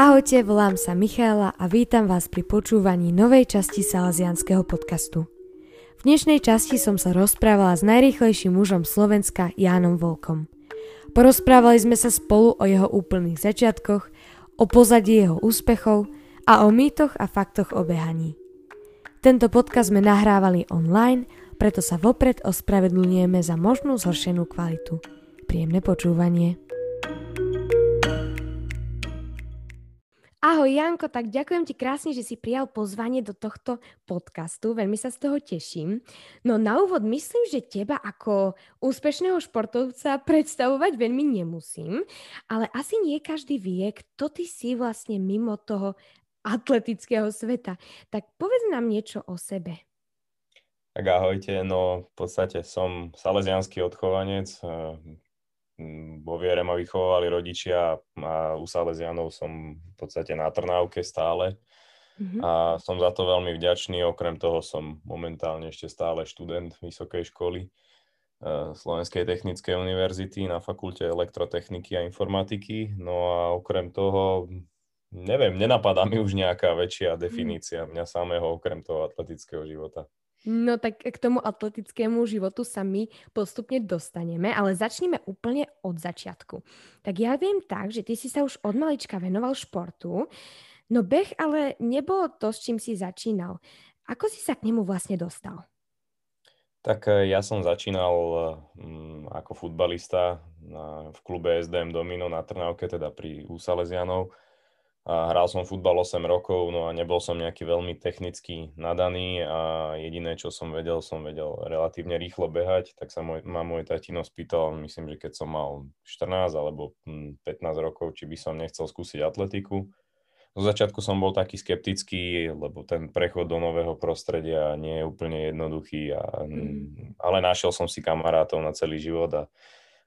Ahojte, volám sa Michála a vítam vás pri počúvaní novej časti Salesianského podcastu. V dnešnej časti som sa rozprávala s najrýchlejším mužom Slovenska Jánom Volkom. Porozprávali sme sa spolu o jeho úplných začiatkoch, o pozadí jeho úspechov a o mýtoch a faktoch o behaní. Tento podcast sme nahrávali online, preto sa vopred ospravedlňujeme za možnú zhoršenú kvalitu. Príjemné počúvanie. Ahoj Janko, tak ďakujem ti krásne, že si prijal pozvanie do tohto podcastu, veľmi sa z toho teším. No na úvod myslím, že teba ako úspešného športovca predstavovať veľmi nemusím, ale asi nie každý vie, kto ty si vlastne mimo toho atletického sveta. Tak povedz nám niečo o sebe. Tak ahojte, no v podstate som salesianský odchovanec, Mm, vo viere ma vychovávali rodičia a u Salesianov som v podstate na Trnávke stále. Mm-hmm. A som za to veľmi vďačný. Okrem toho som momentálne ešte stále študent vysokej školy eh, Slovenskej technickej univerzity na fakulte elektrotechniky a informatiky. No a okrem toho, neviem, nenapadá mi už nejaká väčšia mhm. definícia mňa samého okrem toho atletického života. No tak k tomu atletickému životu sa my postupne dostaneme, ale začneme úplne od začiatku. Tak ja viem tak, že ty si sa už od malička venoval športu, no beh ale nebolo to, s čím si začínal. Ako si sa k nemu vlastne dostal? Tak e, ja som začínal um, ako futbalista v klube SDM Domino na Trnavke, teda pri Úsalesianov. A hral som futbal 8 rokov, no a nebol som nejaký veľmi technicky nadaný a jediné, čo som vedel, som vedel relatívne rýchlo behať, tak sa môj, ma môj tatino spýtal, myslím, že keď som mal 14 alebo 15 hm, rokov, či by som nechcel skúsiť atletiku. Zo začiatku som bol taký skeptický, lebo ten prechod do nového prostredia nie je úplne jednoduchý, a, mm. ale našiel som si kamarátov na celý život a,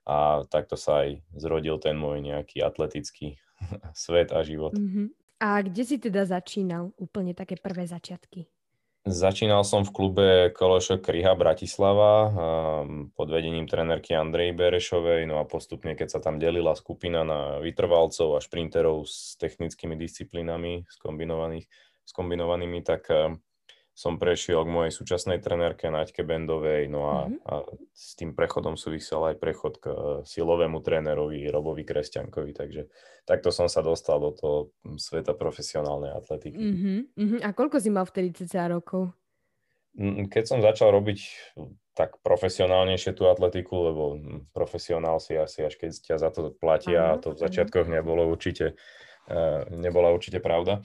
a takto sa aj zrodil ten môj nejaký atletický svet a život. Mm-hmm. A kde si teda začínal úplne také prvé začiatky? Začínal som v klube Kološok Kriha Bratislava pod vedením trenerky Andrej Berešovej, no a postupne, keď sa tam delila skupina na vytrvalcov a šprinterov s technickými disciplínami skombinovaných, skombinovanými, tak som prešiel k mojej súčasnej trenérke Naďke Bendovej, no a, mm-hmm. a s tým prechodom súvisel aj prechod k e, silovému trénerovi Robovi Kresťankovi, takže takto som sa dostal do toho sveta profesionálnej atletiky. Mm-hmm. A koľko si mal vtedy cca rokov? Keď som začal robiť tak profesionálnejšie tú atletiku, lebo profesionál si asi až keď ťa za to platia, a to v začiatkoch nebolo určite, e, nebola určite pravda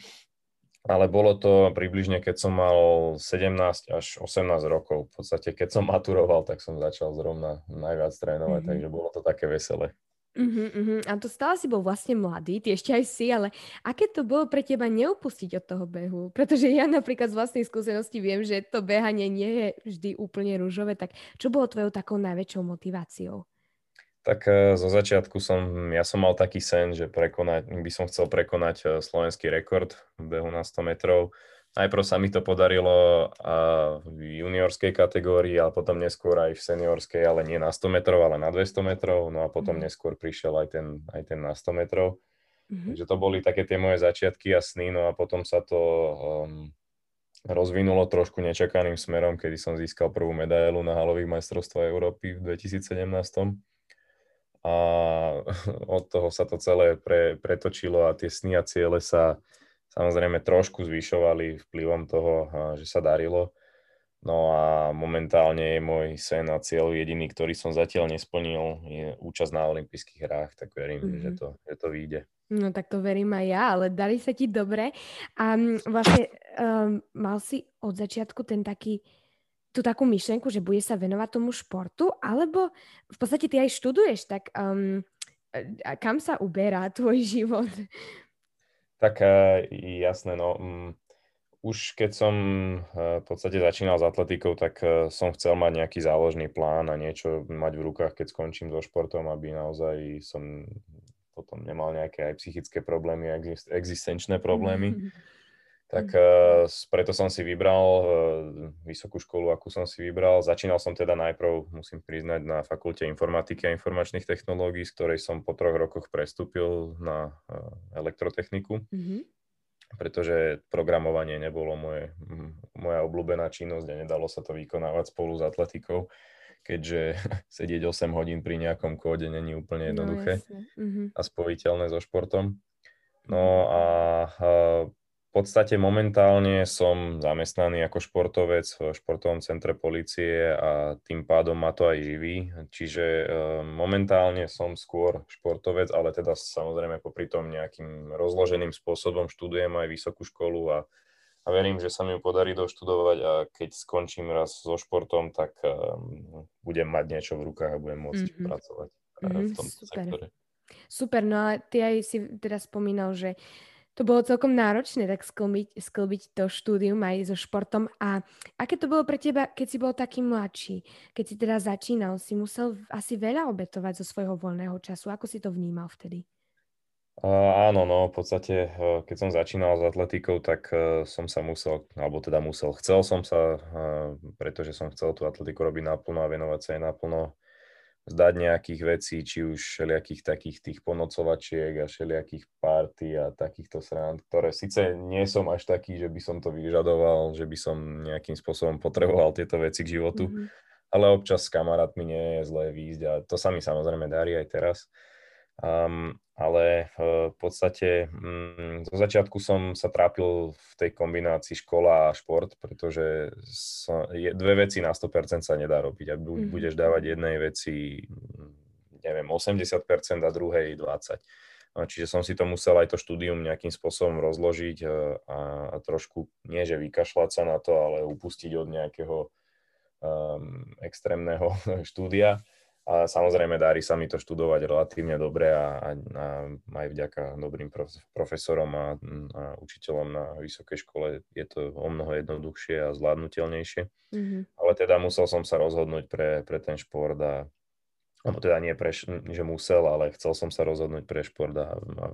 ale bolo to približne, keď som mal 17 až 18 rokov. V podstate, keď som maturoval, tak som začal zrovna najviac trénovať, mm-hmm. takže bolo to také veselé. Uh-huh, uh-huh. A to stále si bol vlastne mladý, ty ešte aj si, ale aké to bolo pre teba neupustiť od toho behu? Pretože ja napríklad z vlastnej skúsenosti viem, že to behanie nie je vždy úplne rúžové, tak čo bolo tvojou takou najväčšou motiváciou? Tak e, zo začiatku som, ja som mal taký sen, že prekonať, by som chcel prekonať e, slovenský rekord v behu na 100 metrov. Najprv sa mi to podarilo v juniorskej kategórii, ale potom neskôr aj v seniorskej, ale nie na 100 metrov, ale na 200 metrov. No a potom mm. neskôr prišiel aj ten, aj ten na 100 metrov. Mm-hmm. Takže to boli také tie moje začiatky a sny, no a potom sa to um, rozvinulo trošku nečakaným smerom, kedy som získal prvú medailu na halových majstrovstvách Európy v 2017 a od toho sa to celé pre, pretočilo a tie sny a ciele sa samozrejme trošku zvyšovali vplyvom toho, že sa darilo. No a momentálne je môj sen a cieľ jediný, ktorý som zatiaľ nesplnil, je účasť na olympijských hrách, tak verím, mm-hmm. že, to, že to vyjde. No tak to verím aj ja, ale dali sa ti dobre. A vlastne um, mal si od začiatku ten taký tú takú myšlenku, že bude sa venovať tomu športu, alebo v podstate ty aj študuješ, tak um, a kam sa uberá tvoj život? Tak uh, jasné, no. Um, už keď som uh, v podstate začínal s atletikou, tak uh, som chcel mať nejaký záložný plán a niečo mať v rukách, keď skončím so športom, aby naozaj som potom nemal nejaké aj psychické problémy, existenčné problémy. Mm-hmm Tak uh, preto som si vybral uh, vysokú školu, akú som si vybral. Začínal som teda najprv, musím priznať, na fakulte informatiky a informačných technológií, z ktorej som po troch rokoch prestúpil na uh, elektrotechniku, mm-hmm. pretože programovanie nebolo moje, moja obľúbená činnosť a nedalo sa to vykonávať spolu s atletikou, keďže sedieť 8 hodín pri nejakom kóde není úplne no, jednoduché no, mm-hmm. a spojiteľné so športom. No a, a v podstate momentálne som zamestnaný ako športovec v športovom centre policie a tým pádom ma to aj živí. Čiže e, momentálne som skôr športovec, ale teda samozrejme popri tom nejakým rozloženým spôsobom študujem aj vysokú školu a, a verím, že sa mi ju podarí doštudovať a keď skončím raz so športom, tak um, budem mať niečo v rukách a budem môcť mm-hmm. pracovať mm-hmm, v tomto super. sektore. Super, no a ty aj si teda spomínal, že to bolo celkom náročné tak sklbiť, sklbiť to štúdium aj so športom. A aké to bolo pre teba, keď si bol taký mladší? Keď si teda začínal, si musel asi veľa obetovať zo svojho voľného času. Ako si to vnímal vtedy? Uh, áno, no v podstate, uh, keď som začínal s atletikou, tak uh, som sa musel, alebo teda musel, chcel som sa, uh, pretože som chcel tú atletiku robiť naplno a venovať sa aj naplno zdať nejakých vecí, či už všelijakých takých tých ponocovačiek a všelijakých party a takýchto srand, ktoré síce nie som až taký, že by som to vyžadoval, že by som nejakým spôsobom potreboval tieto veci k životu, mm-hmm. ale občas s kamarátmi nie je zlé výjsť a to sa mi samozrejme darí aj teraz. Um, ale v podstate mm, zo začiatku som sa trápil v tej kombinácii škola a šport, pretože som, je, dve veci na 100% sa nedá robiť. Ak mm-hmm. budeš dávať jednej veci, neviem, 80% a druhej 20%. No, čiže som si to musel aj to štúdium nejakým spôsobom rozložiť a, a, a trošku, nie že vykašľať sa na to, ale upustiť od nejakého um, extrémneho štúdia. A samozrejme darí sa mi to študovať relatívne dobre a, a, a aj vďaka dobrým prof, profesorom a, a učiteľom na vysokej škole je to o mnoho jednoduchšie a zvládnutelnejšie. Mm-hmm. Ale teda musel som sa rozhodnúť pre, pre ten šport a alebo teda nie pre, že musel, ale chcel som sa rozhodnúť pre šport a, a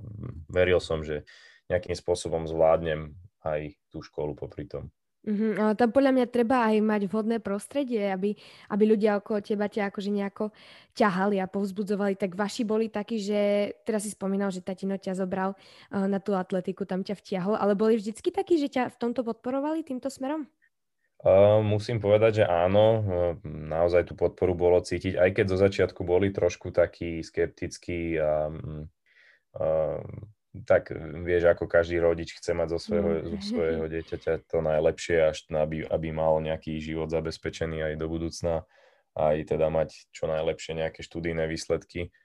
veril som, že nejakým spôsobom zvládnem aj tú školu popri tom. Uh-huh. Ale tam podľa mňa treba aj mať vhodné prostredie, aby, aby ľudia okolo teba ťa akože nejako ťahali a povzbudzovali. Tak vaši boli takí, že teraz si spomínal, že tatino ťa zobral uh, na tú atletiku, tam ťa vtiahol, ale boli vždycky takí, že ťa v tomto podporovali týmto smerom? Uh, musím povedať, že áno, naozaj tú podporu bolo cítiť, aj keď zo začiatku boli trošku takí skeptickí a uh, tak vieš, ako každý rodič chce mať zo svojho, mm. zo svojho dieťaťa to najlepšie, až aby, aby mal nejaký život zabezpečený aj do budúcna, aj teda mať čo najlepšie nejaké študijné výsledky.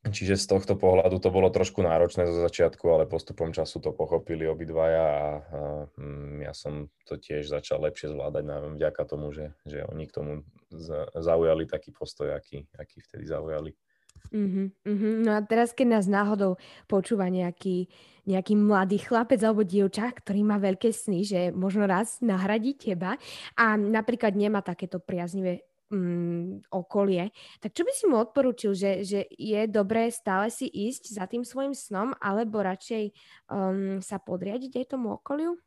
Čiže z tohto pohľadu to bolo trošku náročné zo začiatku, ale postupom času to pochopili obidvaja a, a mm, ja som to tiež začal lepšie zvládať najmä vďaka tomu, že, že oni k tomu zaujali taký postoj, aký, aký vtedy zaujali. Uh-huh, uh-huh. No a teraz, keď nás náhodou počúva nejaký, nejaký mladý chlapec alebo dievča, ktorý má veľké sny, že možno raz nahradí teba a napríklad nemá takéto priaznivé um, okolie, tak čo by si mu odporúčil, že, že je dobré stále si ísť za tým svojim snom alebo radšej um, sa podriadiť aj tomu okoliu?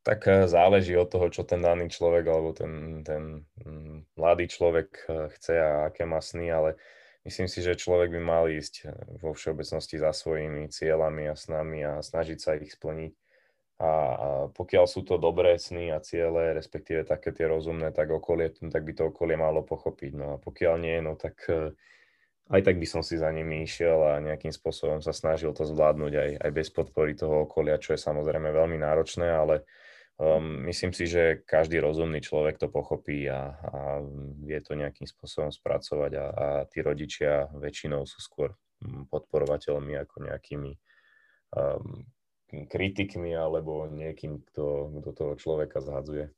Tak eh, záleží od toho, čo ten daný človek alebo ten, ten mm, mladý človek eh, chce a aké má sny, ale myslím si, že človek by mal ísť eh, vo všeobecnosti za svojimi cieľami a snami a snažiť sa ich splniť. A, pokiaľ sú to dobré sny a ciele, respektíve také tie rozumné, tak, okolie, tak by to okolie malo pochopiť. No a pokiaľ nie, no tak eh, aj tak by som si za nimi išiel a nejakým spôsobom sa snažil to zvládnuť aj, aj bez podpory toho okolia, čo je samozrejme veľmi náročné, ale Um, myslím si, že každý rozumný človek to pochopí a, a vie to nejakým spôsobom spracovať a, a tí rodičia väčšinou sú skôr mm, podporovateľmi ako nejakými um, kritikmi alebo niekým, kto, kto toho človeka zhadzuje.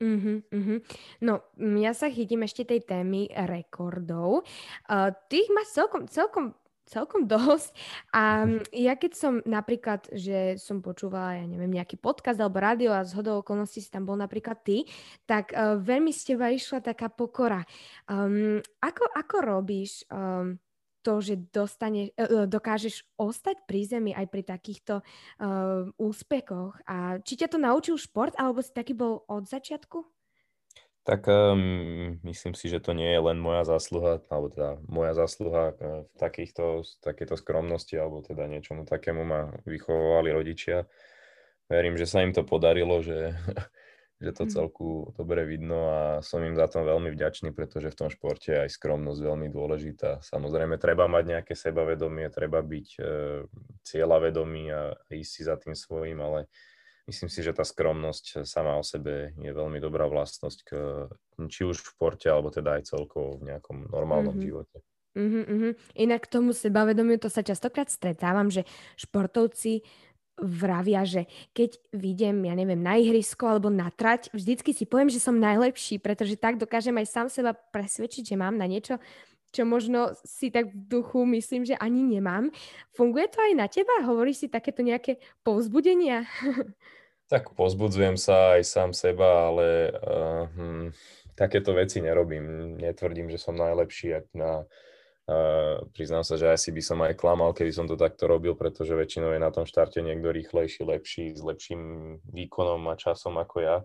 Uh-huh, uh-huh. No, ja sa chytím ešte tej témy rekordov. Uh, ty ich celkom, celkom celkom dosť. A ja keď som napríklad, že som počúvala, ja neviem, nejaký podcast alebo rádio a z hodou okolností si tam bol napríklad ty, tak uh, veľmi z teba išla taká pokora. Um, ako, ako robíš um, to, že dostane, uh, dokážeš ostať pri zemi aj pri takýchto uh, úspechoch. A či ťa to naučil šport, alebo si taký bol od začiatku? Tak um, myslím si, že to nie je len moja zásluha, alebo teda moja zásluha uh, v takýchto, takéto skromnosti, alebo teda niečomu takému ma vychovovali rodičia. Verím, že sa im to podarilo, že že to mhm. celku dobre vidno a som im za to veľmi vďačný, pretože v tom športe je aj skromnosť veľmi dôležitá. Samozrejme, treba mať nejaké sebavedomie, treba byť e, cieľavedomý a ísť si za tým svojím, ale myslím si, že tá skromnosť sama o sebe je veľmi dobrá vlastnosť, k, či už v športe, alebo teda aj celkovo v nejakom normálnom mm-hmm. živote. Uh-huh, uh-huh. Inak k tomu sebavedomiu to sa častokrát stretávam, že športovci vravia, že keď vidím, ja neviem, na ihrisko alebo na trať, vždycky si poviem, že som najlepší, pretože tak dokážem aj sám seba presvedčiť, že mám na niečo, čo možno si tak v duchu myslím, že ani nemám. Funguje to aj na teba? Hovoríš si takéto nejaké povzbudenia? Tak pozbudzujem sa aj sám seba, ale uh, hm, takéto veci nerobím. Netvrdím, že som najlepší na Uh, priznám sa, že asi by som aj klamal, keby som to takto robil, pretože väčšinou je na tom štarte niekto rýchlejší, lepší, s lepším výkonom a časom ako ja.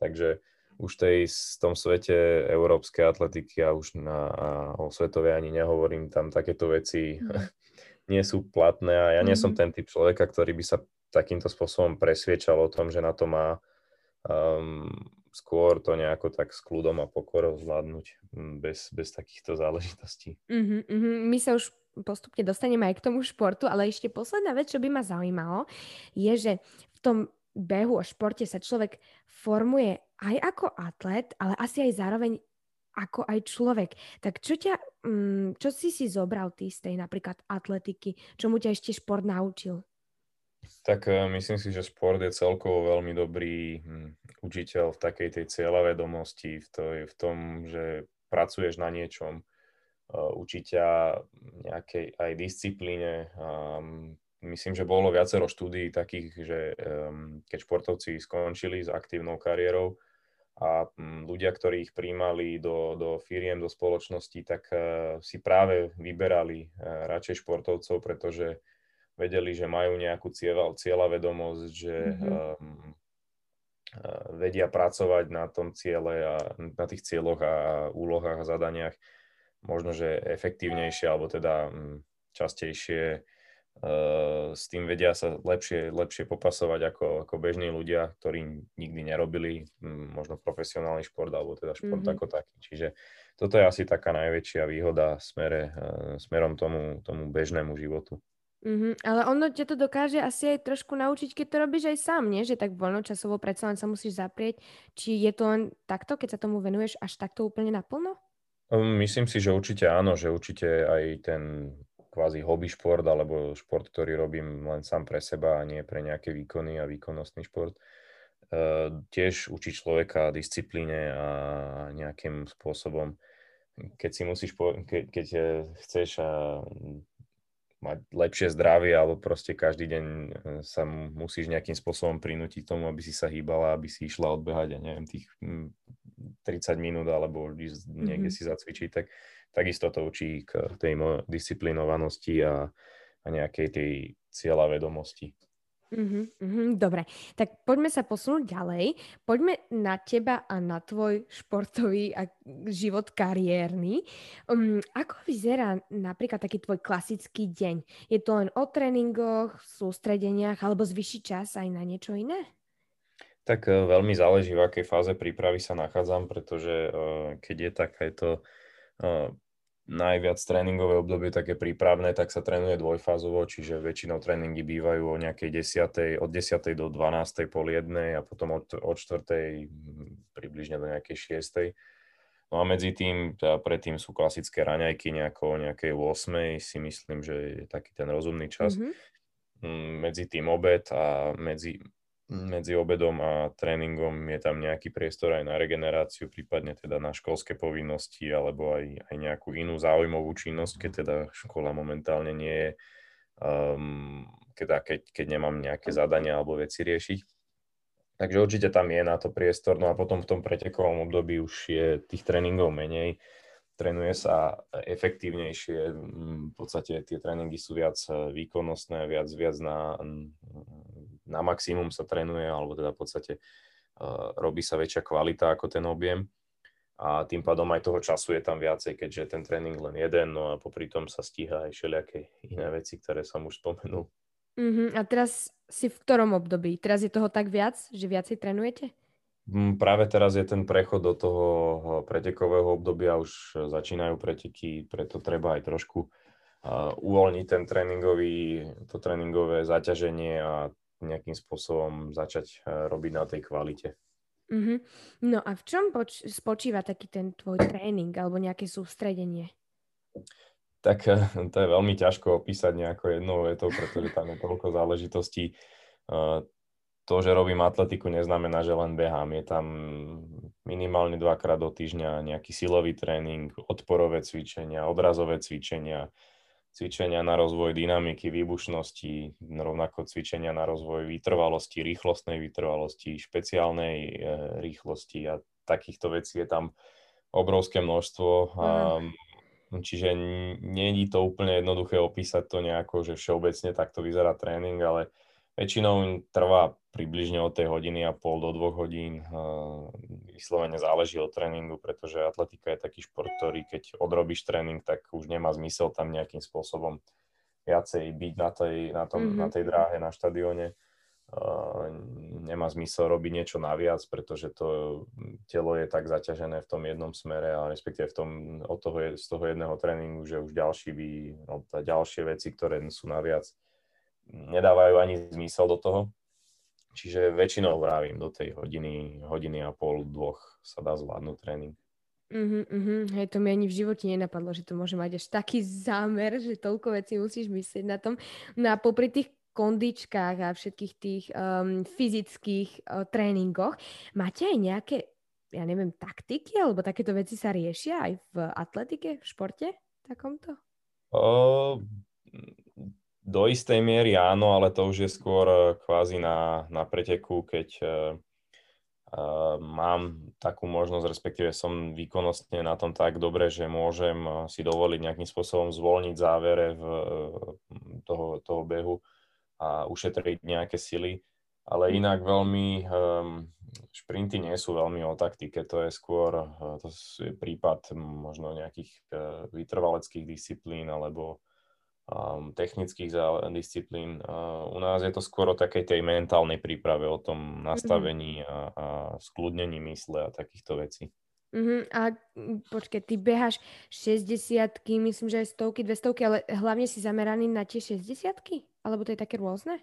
Takže už tej, v tom svete európskej atletiky a už na, a o svetovej ani nehovorím, tam takéto veci mm. nie sú platné a ja nie som ten typ človeka, ktorý by sa takýmto spôsobom presviečal o tom, že na to má um, skôr to nejako tak s kľudom a pokorou zvládnuť mm, bez, bez takýchto záležitostí. Uh-huh, uh-huh. My sa už postupne dostaneme aj k tomu športu, ale ešte posledná vec, čo by ma zaujímalo, je, že v tom behu a športe sa človek formuje aj ako atlet, ale asi aj zároveň ako aj človek. Tak čo ťa, um, čo si si zobral ty z tej napríklad atletiky? Čo mu ťa ešte šport naučil? Tak e, myslím si, že šport je celkovo veľmi dobrý hm, učiteľ v takej tej cieľavedomosti, v, to, v tom, že pracuješ na niečom, uh, učí ťa nejakej aj disciplíne. Um, myslím, že bolo viacero štúdií takých, že um, keď športovci skončili s aktívnou kariérou a ľudia, ktorí ich príjmali do, do firiem, do spoločnosti, tak uh, si práve vyberali radšej športovcov, pretože vedeli, že majú nejakú cieľa, cieľavedomosť, že mm-hmm. um, vedia pracovať na tom ciele a na tých cieľoch a úlohách a zadaniach možno, že efektívnejšie alebo teda um, častejšie uh, s tým vedia sa lepšie, lepšie popasovať ako, ako bežní ľudia, ktorí nikdy nerobili um, možno profesionálny šport alebo teda šport mm-hmm. ako taký. Čiže toto je asi taká najväčšia výhoda smere, uh, smerom tomu, tomu bežnému životu. Mm-hmm, ale ono ťa to dokáže asi aj trošku naučiť, keď to robíš aj sám, nie? Že tak voľnočasovo predsa len sa musíš zaprieť. Či je to len takto, keď sa tomu venuješ až takto úplne naplno? Um, myslím si, že určite áno, že určite aj ten kvázi hobby šport alebo šport, ktorý robím len sám pre seba a nie pre nejaké výkony a výkonnostný šport, uh, tiež učí človeka disciplíne a nejakým spôsobom, keď si musíš, po, keď, keď chceš a mať lepšie zdravie, alebo proste každý deň e, sa musíš nejakým spôsobom prinútiť tomu, aby si sa hýbala, aby si išla odbehať, ja neviem, tých 30 minút, alebo ísť niekde mm-hmm. si zacvičiť, tak takisto to učí k tej disciplinovanosti a, a nejakej tej cieľa vedomosti. Uh-huh, uh-huh, dobre, tak poďme sa posunúť ďalej. Poďme na teba a na tvoj športový a život kariérny. Um, ako vyzerá napríklad taký tvoj klasický deň? Je to len o tréningoch, sústredeniach alebo zvyší čas aj na niečo iné? Tak uh, veľmi záleží, v akej fáze prípravy sa nachádzam, pretože uh, keď je takéto uh, najviac tréningové obdobie také prípravné, tak sa trénuje dvojfázovo, čiže väčšinou tréningy bývajú o nejakej 10. od 10. do 12. pol jednej a potom od, od 4. približne do nejakej 6. No a medzi tým, teda predtým sú klasické raňajky nejako o nejakej 8. si myslím, že je taký ten rozumný čas. Mm-hmm. Medzi tým obed a medzi, medzi obedom a tréningom je tam nejaký priestor aj na regeneráciu, prípadne teda na školské povinnosti alebo aj, aj nejakú inú záujmovú činnosť, keď teda škola momentálne nie je, um, keď, keď, keď nemám nejaké zadania alebo veci riešiť. Takže určite tam je na to priestor, no a potom v tom pretekovom období už je tých tréningov menej, trénuje sa efektívnejšie, v podstate tie tréningy sú viac výkonnostné, viac, viac na, na maximum sa trénuje, alebo teda v podstate robí sa väčšia kvalita ako ten objem a tým pádom aj toho času je tam viacej, keďže ten tréning len jeden, no a popri tom sa stíha aj všelijaké iné veci, ktoré som už spomenul. Uh-huh. A teraz si v ktorom období? Teraz je toho tak viac, že viacej trénujete? Mm, práve teraz je ten prechod do toho pretekového obdobia, už začínajú preteky, preto treba aj trošku uh, uvoľniť ten tréningový, to tréningové zaťaženie a nejakým spôsobom začať robiť na tej kvalite. Uh-huh. No a v čom poč- spočíva taký ten tvoj tréning alebo nejaké sústredenie? Tak eh, to je veľmi ťažko opísať nejako jednou vetou, pretože tam je toľko záležitostí. To, že robím atletiku, neznamená, že len behám. Je tam minimálne dvakrát do týždňa nejaký silový tréning, odporové cvičenia, odrazové cvičenia, cvičenia na rozvoj dynamiky, výbušnosti, rovnako cvičenia na rozvoj vytrvalosti, rýchlostnej vytrvalosti, špeciálnej e, rýchlosti a takýchto vecí je tam obrovské množstvo. Mm. Čiže nie je to úplne jednoduché opísať to nejako, že všeobecne takto vyzerá tréning, ale väčšinou trvá približne od tej hodiny a pol do dvoch hodín. Vyslovene záleží od tréningu, pretože atletika je taký šport, ktorý keď odrobíš tréning, tak už nemá zmysel tam nejakým spôsobom viacej byť na tej, na tom, mm-hmm. na tej dráhe, na štadióne. Uh, nemá zmysel robiť niečo naviac, pretože to telo je tak zaťažené v tom jednom smere a respektíve v tom, od toho, z toho jedného tréningu, že už ďalší by, no, ďalšie veci, ktoré sú naviac, nedávajú ani zmysel do toho. Čiže väčšinou vravím, do tej hodiny, hodiny a pol, dvoch sa dá zvládnuť tréning. Uh-huh, uh-huh. Hej, to mi ani v živote nenapadlo, že to môže mať až taký zámer, že toľko vecí musíš myslieť na tom. No a popri tých kondičkách a všetkých tých um, fyzických uh, tréningoch, máte aj nejaké, ja neviem, taktiky alebo takéto veci sa riešia aj v atletike, v športe takomto? Uh, do istej miery áno, ale to už je skôr eh, kvázi na, na preteku, keď uh, mám takú možnosť, respektíve som výkonnostne na tom tak dobre, že môžem si dovoliť nejakým spôsobom zvolniť závere v toho, toho behu a ušetriť nejaké sily. Ale inak veľmi, um, šprinty nie sú veľmi o taktike, to je skôr, to je prípad možno nejakých uh, vytrvaleckých disciplín alebo um, technických disciplín. Uh, u nás je to skôr o takej tej mentálnej príprave, o tom nastavení a, a skľudnení mysle a takýchto vecí. Uh-huh. A počkej, ty beháš 60 myslím, že aj stovky, 200 ale hlavne si zameraný na tie 60 Alebo to je také rôzne?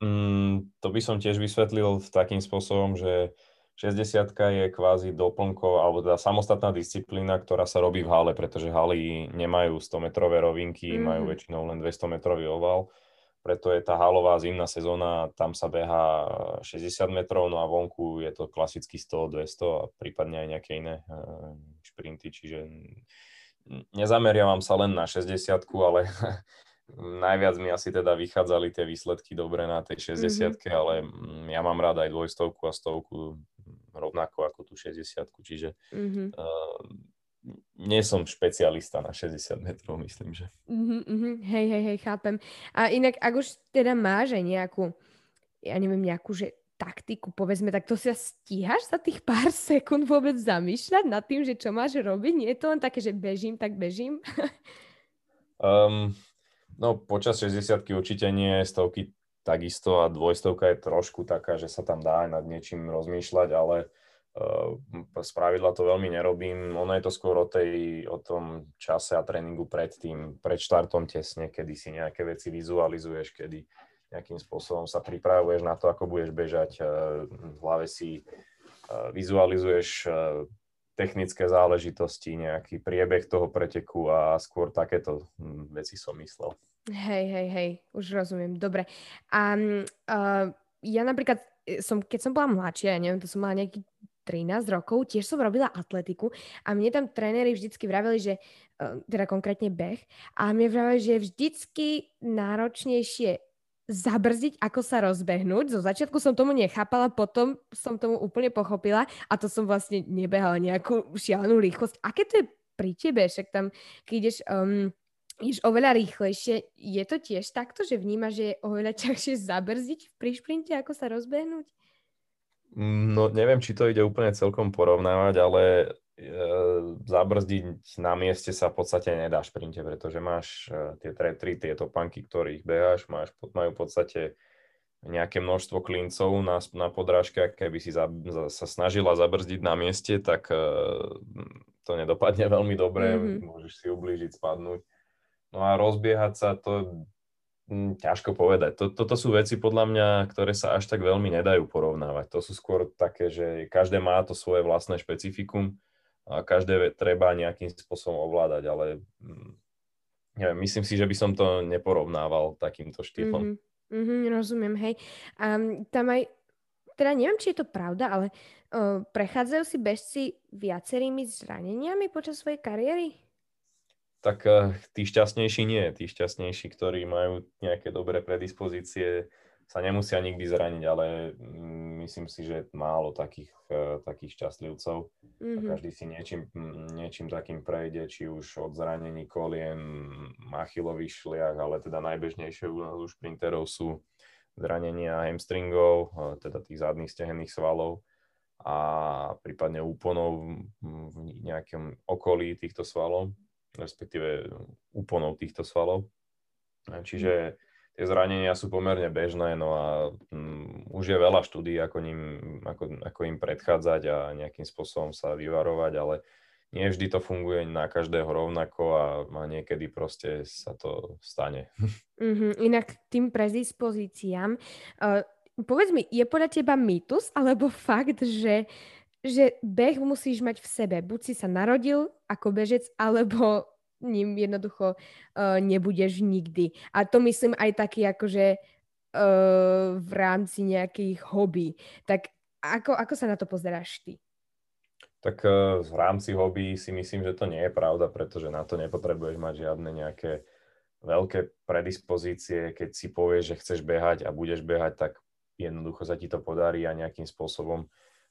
Mm, to by som tiež vysvetlil v takým spôsobom, že 60 je kvázi doplnkov, alebo teda samostatná disciplína, ktorá sa robí v hale, pretože haly nemajú 100-metrové rovinky, mm. majú väčšinou len 200-metrový oval. Preto je tá halová zimná sezóna, tam sa beha 60 metrov, no a vonku je to klasicky 100, 200 a prípadne aj nejaké iné uh, šprinty, čiže nezameriavam sa len na 60 ale najviac mi asi teda vychádzali tie výsledky dobre na tej 60 mm-hmm. ale ja mám rád aj dvojstovku a stovku rovnako ako tú 60 čiže mm-hmm. uh, nie som špecialista na 60 metrov, myslím, že. Uh-huh. Hej, hej, hej, chápem. A inak, ak už teda máš aj nejakú, ja neviem, nejakú, že taktiku, povedzme, tak to sa stíhaš za tých pár sekúnd vôbec zamýšľať nad tým, že čo máš robiť? Nie je to len také, že bežím, tak bežím? um, no, počas 60 určite nie, stovky takisto a dvojstovka je trošku taká, že sa tam dá aj nad niečím rozmýšľať, ale uh, z pravidla to veľmi nerobím. Ono je to skôr o, tej, o tom čase a tréningu pred tým, pred štartom tesne, kedy si nejaké veci vizualizuješ, kedy nejakým spôsobom sa pripravuješ na to, ako budeš bežať. Uh, v hlave si uh, vizualizuješ technické záležitosti, nejaký priebeh toho preteku a skôr takéto hm, veci som myslel. Hej, hej, hej, už rozumiem, dobre. A uh, ja napríklad, e, som, keď som bola mladšia, ja neviem, to som mala nejaký 13 rokov, tiež som robila atletiku a mne tam tréneri vždycky vraveli, že, uh, teda konkrétne beh, a mne vraveli, že je vždycky náročnejšie zabrzdiť, ako sa rozbehnúť. Zo začiatku som tomu nechápala, potom som tomu úplne pochopila a to som vlastne nebehala nejakú šialenú rýchlosť. Aké to je pri tebe, však tam, keď ideš, um, ideš oveľa rýchlejšie, je to tiež takto, že vnímaš, že je oveľa ťažšie zabrzdiť pri šprinte, ako sa rozbehnúť? No neviem, či to ide úplne celkom porovnávať, ale zabrzdiť na mieste sa v podstate nedá šprinte, pretože máš e, tie tri tieto panky, ktorých beháš, máš, majú v podstate nejaké množstvo klincov na, na podrážke, keby si za, za, sa snažila zabrzdiť na mieste, tak uh, to nedopadne veľmi dobre, mm-hmm. môžeš si ublížiť, spadnúť. No a rozbiehať sa, to hm, ťažko povedať. To, toto sú veci podľa mňa, ktoré sa až tak veľmi nedajú porovnávať. To sú skôr také, že každé má to svoje vlastné špecifikum a každé treba nejakým spôsobom ovládať, ale hm, neviem, myslím si, že by som to neporovnával takýmto štýlom. Mm-hmm. Mm-hmm, rozumiem, hej. A tam aj, teda neviem, či je to pravda, ale uh, prechádzajú si bežci viacerými zraneniami počas svojej kariéry? Tak uh, tí šťastnejší nie. Tí šťastnejší, ktorí majú nejaké dobré predispozície, sa nemusia nikdy zraniť, ale mm, myslím si, že málo takých, uh, takých šťastlivcov. Mm-hmm. každý si niečím, niečím takým prejde, či už od zranení kolien, machylových šliach, ale teda najbežnejšie u nás u šprinterov sú zranenia hamstringov, teda tých zadných stehenných svalov a prípadne úponov v nejakom okolí týchto svalov, respektíve úponov týchto svalov. Čiže tie zranenia sú pomerne bežné, no a um, už je veľa štúdí, ako, ním, ako, ako im predchádzať a nejakým spôsobom sa vyvarovať, ale nie vždy to funguje na každého rovnako a, a niekedy proste sa to stane. Mm-hmm. Inak tým predispozíciám, uh, povedz mi, je podľa teba mýtus alebo fakt, že že beh musíš mať v sebe. Buď si sa narodil ako bežec, alebo ním jednoducho uh, nebudeš nikdy. A to myslím aj taký akože uh, v rámci nejakých hobby. Tak ako, ako sa na to pozeráš ty? Tak uh, v rámci hobby si myslím, že to nie je pravda, pretože na to nepotrebuješ mať žiadne nejaké veľké predispozície. Keď si povieš, že chceš behať a budeš behať, tak jednoducho sa ti to podarí a nejakým spôsobom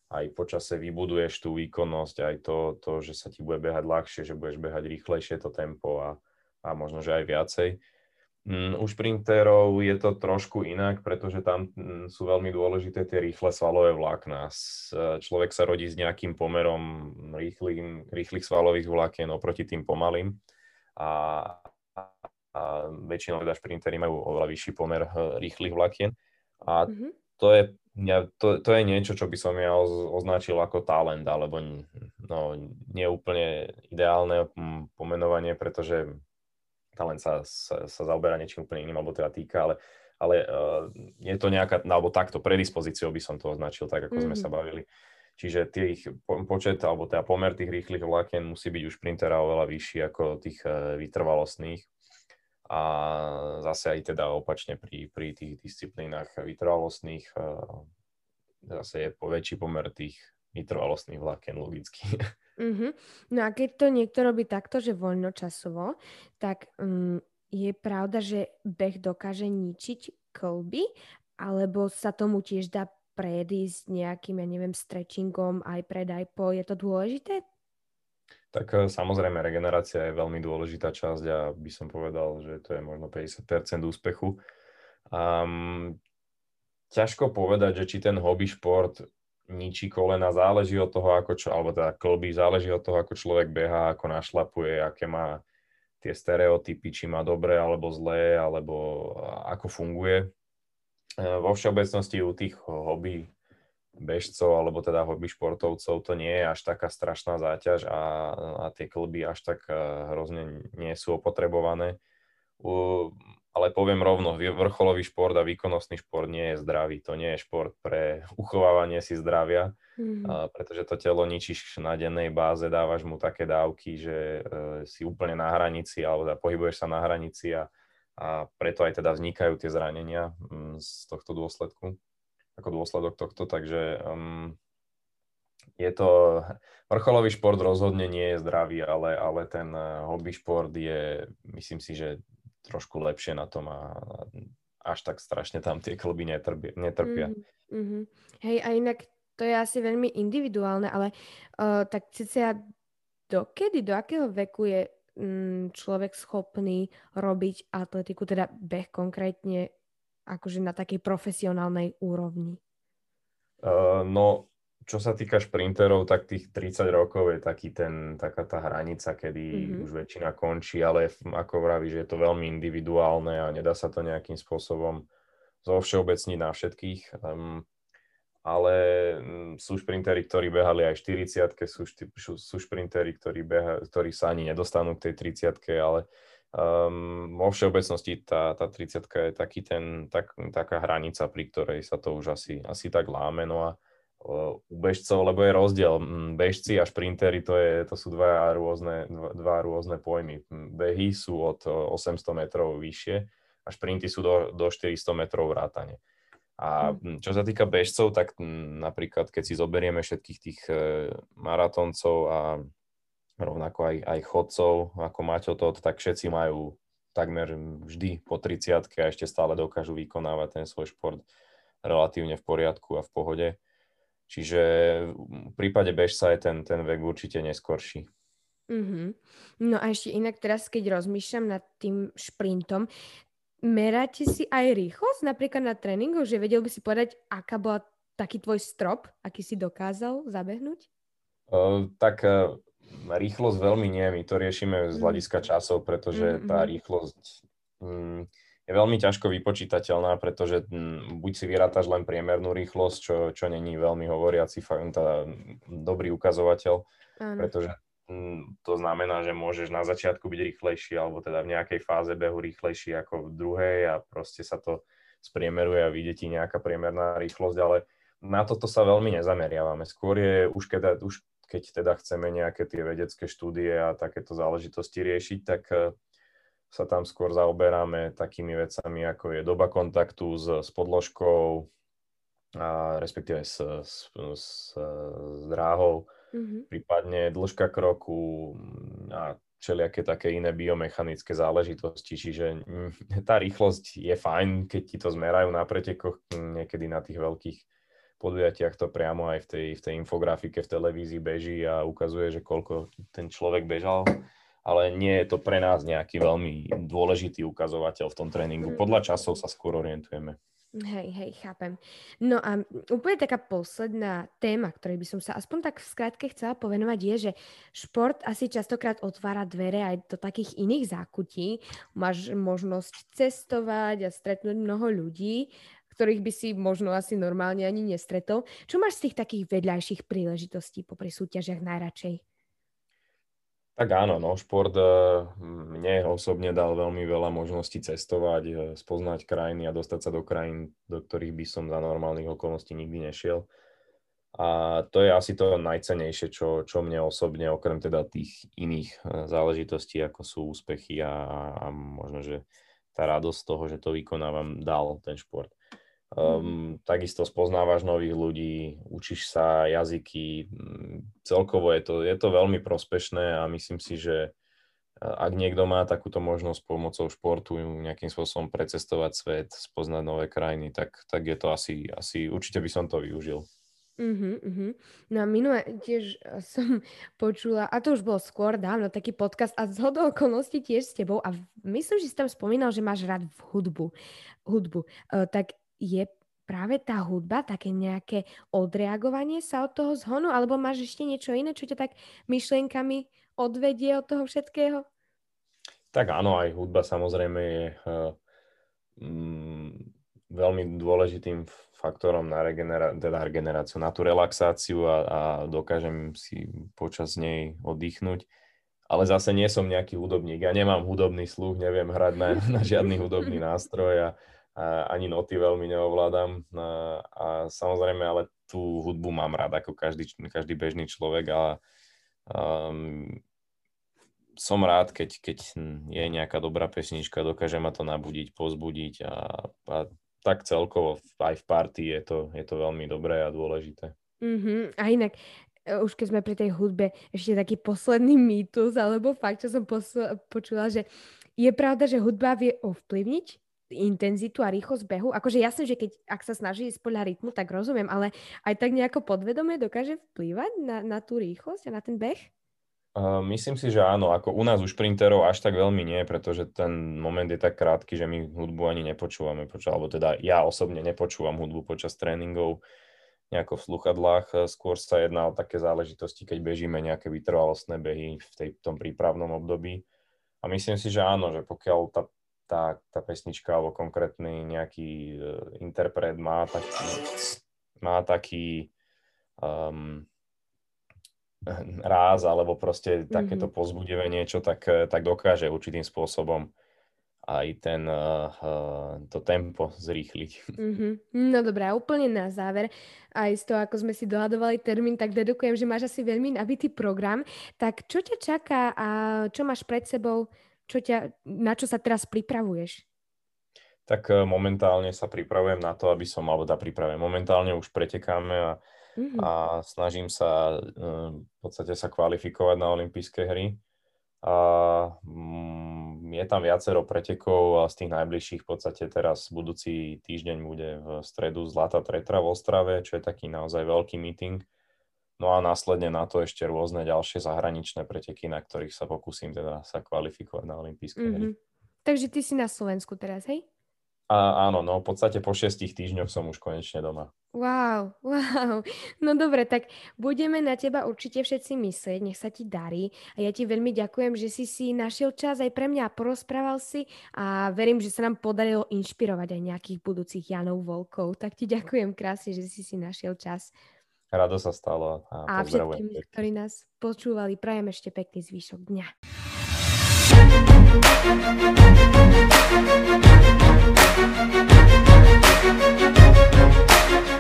aj počase vybuduješ tú výkonnosť, aj to, to, že sa ti bude behať ľahšie, že budeš behať rýchlejšie to tempo a, a možno, že aj viacej. Mm, u šprinterov je to trošku inak, pretože tam mm, sú veľmi dôležité tie rýchle svalové vlákna. Človek sa rodí s nejakým pomerom rýchlych, rýchlych svalových vlákien oproti tým pomalým a, a väčšinou teda šprintery majú oveľa vyšší pomer eh, rýchlych vlákien. A mm-hmm. to je ja, to, to je niečo, čo by som ja označil ako talent, alebo no, nie úplne ideálne pomenovanie, pretože talent sa, sa, sa zaoberá niečím úplne iným, alebo teda týka, ale, ale uh, je to nejaká, no, alebo takto predispozíciou by som to označil, tak ako mm-hmm. sme sa mhm. bavili. Čiže tých počet, alebo teda pomer tých rýchlych vlákien musí byť u šprintera oveľa vyšší ako tých uh, vytrvalostných a zase aj teda opačne pri, pri tých disciplínach vytrvalostných zase je po väčší pomer tých vytrvalostných vlákien logicky. Mm-hmm. No a keď to niekto robí takto, že voľnočasovo, tak um, je pravda, že beh dokáže ničiť kolby, alebo sa tomu tiež dá predísť nejakým, ja neviem, stretchingom aj pred, aj po. Je to dôležité? Tak e, samozrejme, regenerácia je veľmi dôležitá časť a by som povedal, že to je možno 50% úspechu. Um, ťažko povedať, že či ten hobby šport ničí kolena, záleží od toho, ako čo, alebo teda klby, záleží od toho, ako človek beha, ako našlapuje, aké má tie stereotypy, či má dobré alebo zlé, alebo ako funguje. E, vo všeobecnosti u tých hobby bežcov alebo teda hobby športovcov to nie je až taká strašná záťaž a, a tie klby až tak e, hrozne nie sú opotrebované. U, ale poviem rovno, vrcholový šport a výkonnostný šport nie je zdravý. To nie je šport pre uchovávanie si zdravia, mm. a, pretože to telo ničíš na dennej báze, dávaš mu také dávky, že e, si úplne na hranici alebo teda pohybuješ sa na hranici a, a preto aj teda vznikajú tie zranenia m, mm, z tohto dôsledku ako dôsledok tohto, takže um, je to, vrcholový šport rozhodne nie je zdravý, ale, ale ten uh, hobby šport je, myslím si, že trošku lepšie na tom a až tak strašne tam tie klby netrpia. netrpia. Mm-hmm. Hej, a inak to je asi veľmi individuálne, ale uh, tak ja dokedy, do akého veku je mm, človek schopný robiť atletiku, teda beh konkrétne akože na takej profesionálnej úrovni? Uh, no, čo sa týka šprinterov, tak tých 30 rokov je taký ten, taká tá hranica, kedy mm-hmm. už väčšina končí, ale ako vraví, že je to veľmi individuálne a nedá sa to nejakým spôsobom zovšeobecniť na všetkých. Um, ale mm, sú šprintery, ktorí behali aj 40 sú, sú šprintery, ktorí, beha, ktorí sa ani nedostanú k tej 30 ale um, vo všeobecnosti tá, tá 30 je taký ten, tak, taká hranica, pri ktorej sa to už asi, asi tak láme. No a u bežcov, lebo je rozdiel. Bežci a šprintery to, je, to sú dva rôzne, dva rôzne pojmy. Behy sú od 800 metrov vyššie a šprinty sú do, do 400 metrov vrátane. A mm. čo sa týka bežcov, tak napríklad keď si zoberieme všetkých tých e, maratoncov a rovnako aj, aj chodcov ako Maťo Tot, tak všetci majú takmer vždy po 30 a ešte stále dokážu vykonávať ten svoj šport relatívne v poriadku a v pohode. Čiže v prípade bežca je ten, ten vek určite neskorší. Mm-hmm. No a ešte inak teraz, keď rozmýšľam nad tým šprintom, meráte si aj rýchlosť napríklad na tréningu, že vedel by si povedať, aká bola taký tvoj strop, aký si dokázal zabehnúť? Uh, tak uh, rýchlosť veľmi nie, my to riešime z mhm. hľadiska časov, pretože mm-hmm. tá rýchlosť... Mm, je veľmi ťažko vypočítateľná, pretože m, buď si vyrátaš len priemernú rýchlosť, čo, čo není veľmi hovoriaci, teda dobrý ukazovateľ, pretože m, to znamená, že môžeš na začiatku byť rýchlejší, alebo teda v nejakej fáze behu rýchlejší ako v druhej a proste sa to spriemeruje a vidie ti nejaká priemerná rýchlosť, ale na toto sa veľmi nezameriavame. Skôr je, už, keď, už keď teda chceme nejaké tie vedecké štúdie a takéto záležitosti riešiť, tak sa tam skôr zaoberáme takými vecami, ako je doba kontaktu s, s podložkou, a respektíve s, s, s, s dráhou, mm-hmm. prípadne dĺžka kroku a všelijaké také iné biomechanické záležitosti. Čiže mm, tá rýchlosť je fajn, keď ti to zmerajú na pretekoch, niekedy na tých veľkých podujatiach to priamo aj v tej, v tej infografike v televízii beží a ukazuje, že koľko ten človek bežal ale nie je to pre nás nejaký veľmi dôležitý ukazovateľ v tom tréningu. Podľa časov sa skôr orientujeme. Hej, hej, chápem. No a úplne taká posledná téma, ktorej by som sa aspoň tak v skratke chcela povenovať, je, že šport asi častokrát otvára dvere aj do takých iných zákutí. Máš možnosť cestovať a stretnúť mnoho ľudí, ktorých by si možno asi normálne ani nestretol. Čo máš z tých takých vedľajších príležitostí popri súťažiach najradšej? Tak áno, no, šport eh, mne osobne dal veľmi veľa možností cestovať, eh, spoznať krajiny a dostať sa do krajín, do ktorých by som za normálnych okolností nikdy nešiel. A to je asi to najcenejšie, čo, čo mne osobne, okrem teda tých iných eh, záležitostí, ako sú úspechy a, a možno, že tá radosť toho, že to vykonávam, dal ten šport. Um, takisto spoznávaš nových ľudí, učíš sa jazyky, mm, celkovo je to, je to veľmi prospešné a myslím si, že ak niekto má takúto možnosť pomocou športu nejakým spôsobom precestovať svet, spoznať nové krajiny, tak, tak je to asi, asi, určite by som to využil. Uh-huh, uh-huh. No a minule tiež som počula, a to už bolo skôr dávno, taký podcast a z okolností tiež s tebou a myslím, že si tam spomínal, že máš rád v hudbu. hudbu. Uh, tak je práve tá hudba také nejaké odreagovanie sa od toho zhonu, alebo máš ešte niečo iné, čo ťa tak myšlienkami odvedie od toho všetkého? Tak áno, aj hudba samozrejme je uh, um, veľmi dôležitým faktorom na regenera- teda regeneráciu, na tú relaxáciu a, a dokážem si počas nej oddychnúť. Ale zase nie som nejaký hudobník. Ja nemám hudobný sluch, neviem hrať na, na žiadny hudobný nástroj a ani noty veľmi neovládam. A, samozrejme, ale tú hudbu mám rád ako každý, každý bežný človek a um, som rád, keď, keď je nejaká dobrá pesnička, dokáže ma to nabudiť, pozbudiť a, a tak celkovo aj v party je to, je to veľmi dobré a dôležité. Mm-hmm. A inak, e, už keď sme pri tej hudbe, ešte taký posledný mýtus, alebo fakt, čo som posl- počula, že je pravda, že hudba vie ovplyvniť intenzitu a rýchlosť behu. Akože jasné, že keď, ak sa snaží ísť podľa rytmu, tak rozumiem, ale aj tak nejako podvedome dokáže vplývať na, na tú rýchlosť a na ten beh? Uh, myslím si, že áno. Ako u nás už printerov až tak veľmi nie, pretože ten moment je tak krátky, že my hudbu ani nepočúvame. Alebo teda ja osobne nepočúvam hudbu počas tréningov nejako v sluchadlách. Skôr sa jedná o také záležitosti, keď bežíme nejaké vytrvalostné behy v tej, tom prípravnom období. A myslím si, že áno, že pokiaľ tá, tá, tá pesnička alebo konkrétny nejaký uh, interpret má taký, má taký um, ráz alebo proste takéto mm-hmm. pozbudivé niečo, tak, tak dokáže určitým spôsobom aj ten, uh, to tempo zrýchliť. Mm-hmm. No dobré, a úplne na záver, aj z toho, ako sme si dohadovali termín, tak dedukujem, že máš asi veľmi nabitý program. Tak čo ťa čaká a čo máš pred sebou, čo ťa, na čo sa teraz pripravuješ? Tak momentálne sa pripravujem na to, aby som, alebo tá pripravujem, momentálne už pretekáme a mm-hmm. a snažím sa ehm, v podstate sa kvalifikovať na olympijské hry. A mm, je tam viacero pretekov a z tých najbližších v podstate teraz budúci týždeň bude v stredu Zlatá Tretra v Ostrave, čo je taký naozaj veľký meeting. No a následne na to ešte rôzne ďalšie zahraničné preteky, na ktorých sa pokúsim teda sa kvalifikovať na olympijské mm-hmm. hry. Mhm. Takže ty si na Slovensku teraz, hej? A, áno, no v podstate po šiestich týždňoch som už konečne doma. Wow, wow. No dobre, tak budeme na teba určite všetci myslieť, nech sa ti darí. A ja ti veľmi ďakujem, že si si našiel čas aj pre mňa a porozprával si a verím, že sa nám podarilo inšpirovať aj nejakých budúcich Janov Volkov. Tak ti ďakujem krásne, že si si našiel čas. Rado sa stalo a, a pozdravujem. všetkým, ktorí nás počúvali, prajem ešte pekný zvyšok dňa. Thank you.